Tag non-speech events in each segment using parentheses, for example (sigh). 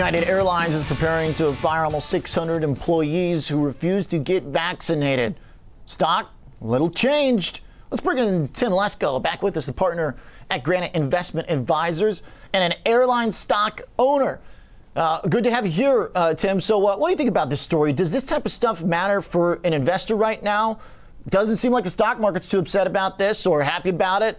United Airlines is preparing to fire almost 600 employees who refuse to get vaccinated. Stock, a little changed. Let's bring in Tim Lesko back with us, the partner at Granite Investment Advisors and an airline stock owner. Uh, good to have you here, uh, Tim. So, uh, what do you think about this story? Does this type of stuff matter for an investor right now? Doesn't seem like the stock market's too upset about this or happy about it.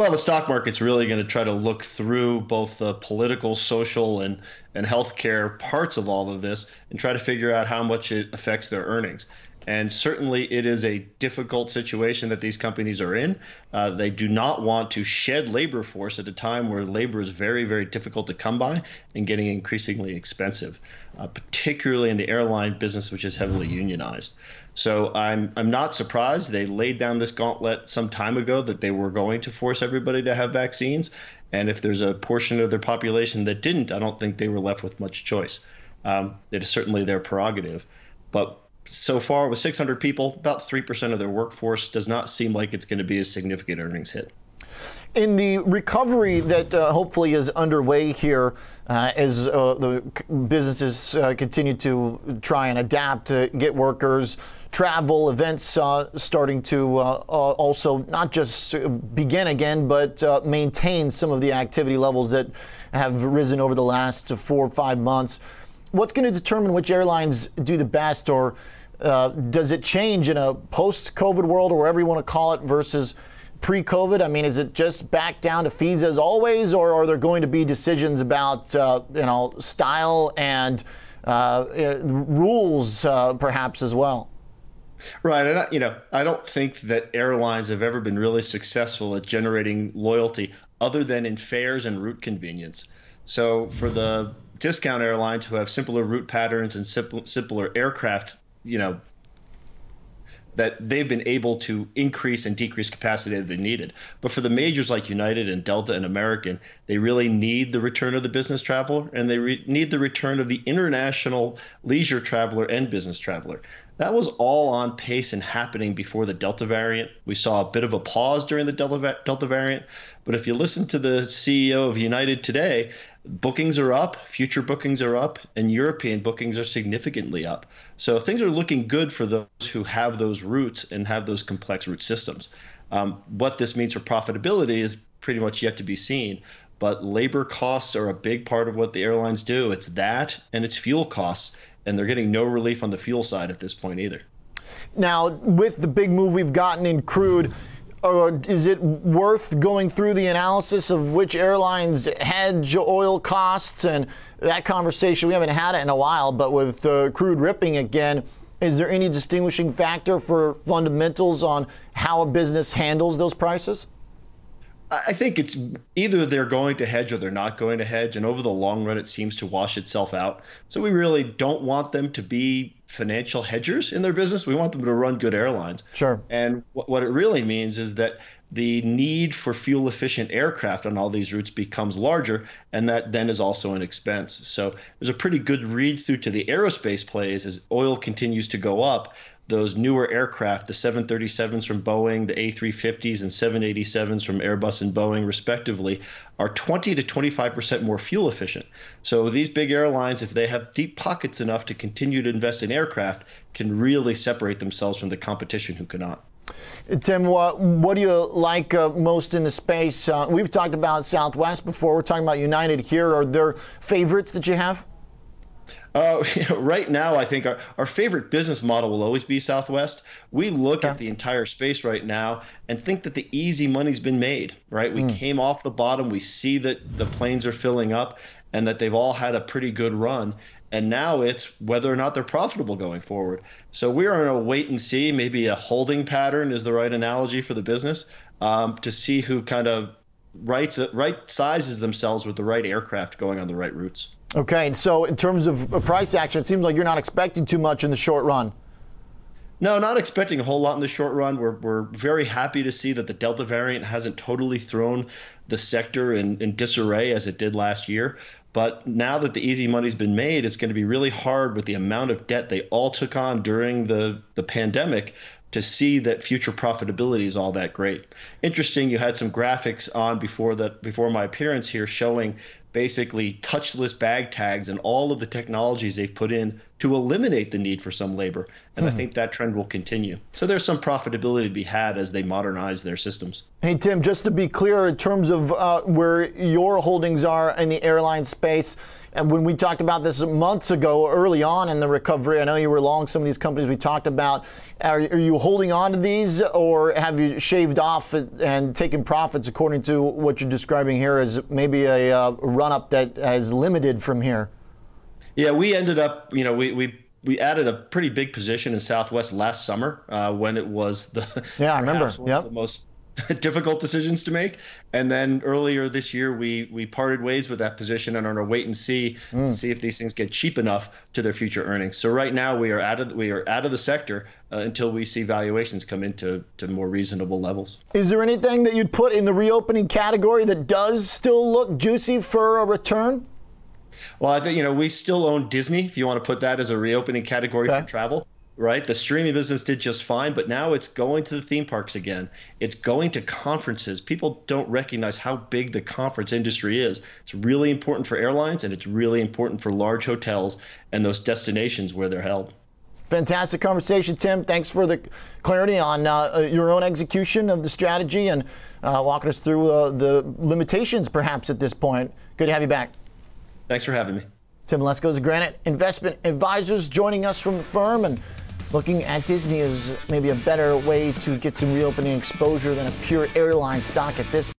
Well, the stock market's really going to try to look through both the political, social, and and healthcare parts of all of this and try to figure out how much it affects their earnings. And certainly, it is a difficult situation that these companies are in. Uh, they do not want to shed labor force at a time where labor is very, very difficult to come by and getting increasingly expensive, uh, particularly in the airline business, which is heavily unionized. So I'm I'm not surprised they laid down this gauntlet some time ago that they were going to force everybody to have vaccines. And if there's a portion of their population that didn't, I don't think they were left with much choice. Um, it is certainly their prerogative, but so far with 600 people, about 3% of their workforce does not seem like it's going to be a significant earnings hit. In the recovery that uh, hopefully is underway here, uh, as uh, the businesses uh, continue to try and adapt to get workers, travel, events uh, starting to uh, also not just begin again, but maintain some of the activity levels that have risen over the last four or five months. What's going to determine which airlines do the best, or uh, does it change in a post-COVID world, or whatever you want to call it, versus pre-COVID? I mean, is it just back down to fees as always, or are there going to be decisions about uh, you know style and uh, rules uh, perhaps as well? Right, and I, you know, I don't think that airlines have ever been really successful at generating loyalty other than in fares and route convenience. So for the discount airlines who have simpler route patterns and simpler aircraft you know that they've been able to increase and decrease capacity that they needed. But for the majors like United and Delta and American, they really need the return of the business traveler and they re- need the return of the international leisure traveler and business traveler. That was all on pace and happening before the Delta variant. We saw a bit of a pause during the Delta, Delta variant, but if you listen to the CEO of United today, bookings are up, future bookings are up, and European bookings are significantly up. So things are looking good for those who have those routes and have those complex route systems. Um, what this means for profitability is pretty much yet to be seen. But labor costs are a big part of what the airlines do. It's that and it's fuel costs, and they're getting no relief on the fuel side at this point either. Now, with the big move we've gotten in crude, or is it worth going through the analysis of which airlines hedge oil costs and that conversation? We haven't had it in a while, but with uh, crude ripping again, is there any distinguishing factor for fundamentals on how a business handles those prices? I think it's either they're going to hedge or they're not going to hedge, and over the long run, it seems to wash itself out. So we really don't want them to be financial hedgers in their business. We want them to run good airlines. Sure. And what it really means is that the need for fuel efficient aircraft on all these routes becomes larger, and that then is also an expense. So there's a pretty good read through to the aerospace plays as oil continues to go up those newer aircraft, the 737s from Boeing, the A350s, and 787s from Airbus and Boeing, respectively, are 20 to 25% more fuel efficient. So these big airlines, if they have deep pockets enough to continue to invest in aircraft, can really separate themselves from the competition who cannot. Tim, what, what do you like uh, most in the space? Uh, we've talked about Southwest before. We're talking about United here. Are there favorites that you have? Uh, (laughs) you know, right now, I think our, our favorite business model will always be Southwest. We look at the entire space right now and think that the easy money's been made, right? We mm. came off the bottom. We see that the planes are filling up and that they've all had a pretty good run. And now it's whether or not they're profitable going forward. So we are in a wait and see, maybe a holding pattern is the right analogy for the business um, to see who kind of right, right sizes themselves with the right aircraft going on the right routes. Okay, and so in terms of price action, it seems like you're not expecting too much in the short run. No, not expecting a whole lot in the short run. We're, we're very happy to see that the Delta variant hasn't totally thrown the sector in, in disarray as it did last year. But now that the easy money's been made, it's going to be really hard with the amount of debt they all took on during the, the pandemic to see that future profitability is all that great. Interesting, you had some graphics on before that before my appearance here showing basically touchless bag tags and all of the technologies they've put in to eliminate the need for some labor. And I hmm. think that trend will continue. So there's some profitability to be had as they modernize their systems. Hey, Tim, just to be clear, in terms of uh, where your holdings are in the airline space, when we talked about this months ago, early on in the recovery, I know you were long some of these companies we talked about. Are, are you holding on to these, or have you shaved off and taken profits according to what you're describing here as maybe a uh, run up that has limited from here? Yeah, we ended up, you know, we, we we added a pretty big position in Southwest last summer uh, when it was the yeah I remember yep. the most (laughs) difficult decisions to make. And then earlier this year, we we parted ways with that position and are going to wait and see mm. see if these things get cheap enough to their future earnings. So right now we are out of we are out of the sector uh, until we see valuations come into to more reasonable levels. Is there anything that you'd put in the reopening category that does still look juicy for a return? Well, I think you know we still own Disney. If you want to put that as a reopening category okay. for travel, right? The streaming business did just fine, but now it's going to the theme parks again. It's going to conferences. People don't recognize how big the conference industry is. It's really important for airlines and it's really important for large hotels and those destinations where they're held. Fantastic conversation, Tim. Thanks for the clarity on uh, uh your own execution of the strategy and uh, walking us through uh, the limitations, perhaps, at this point. Good to have you back. Thanks for having me. Tim Lesko of Granite Investment Advisors joining us from the firm and looking at Disney as maybe a better way to get some reopening exposure than a pure airline stock at this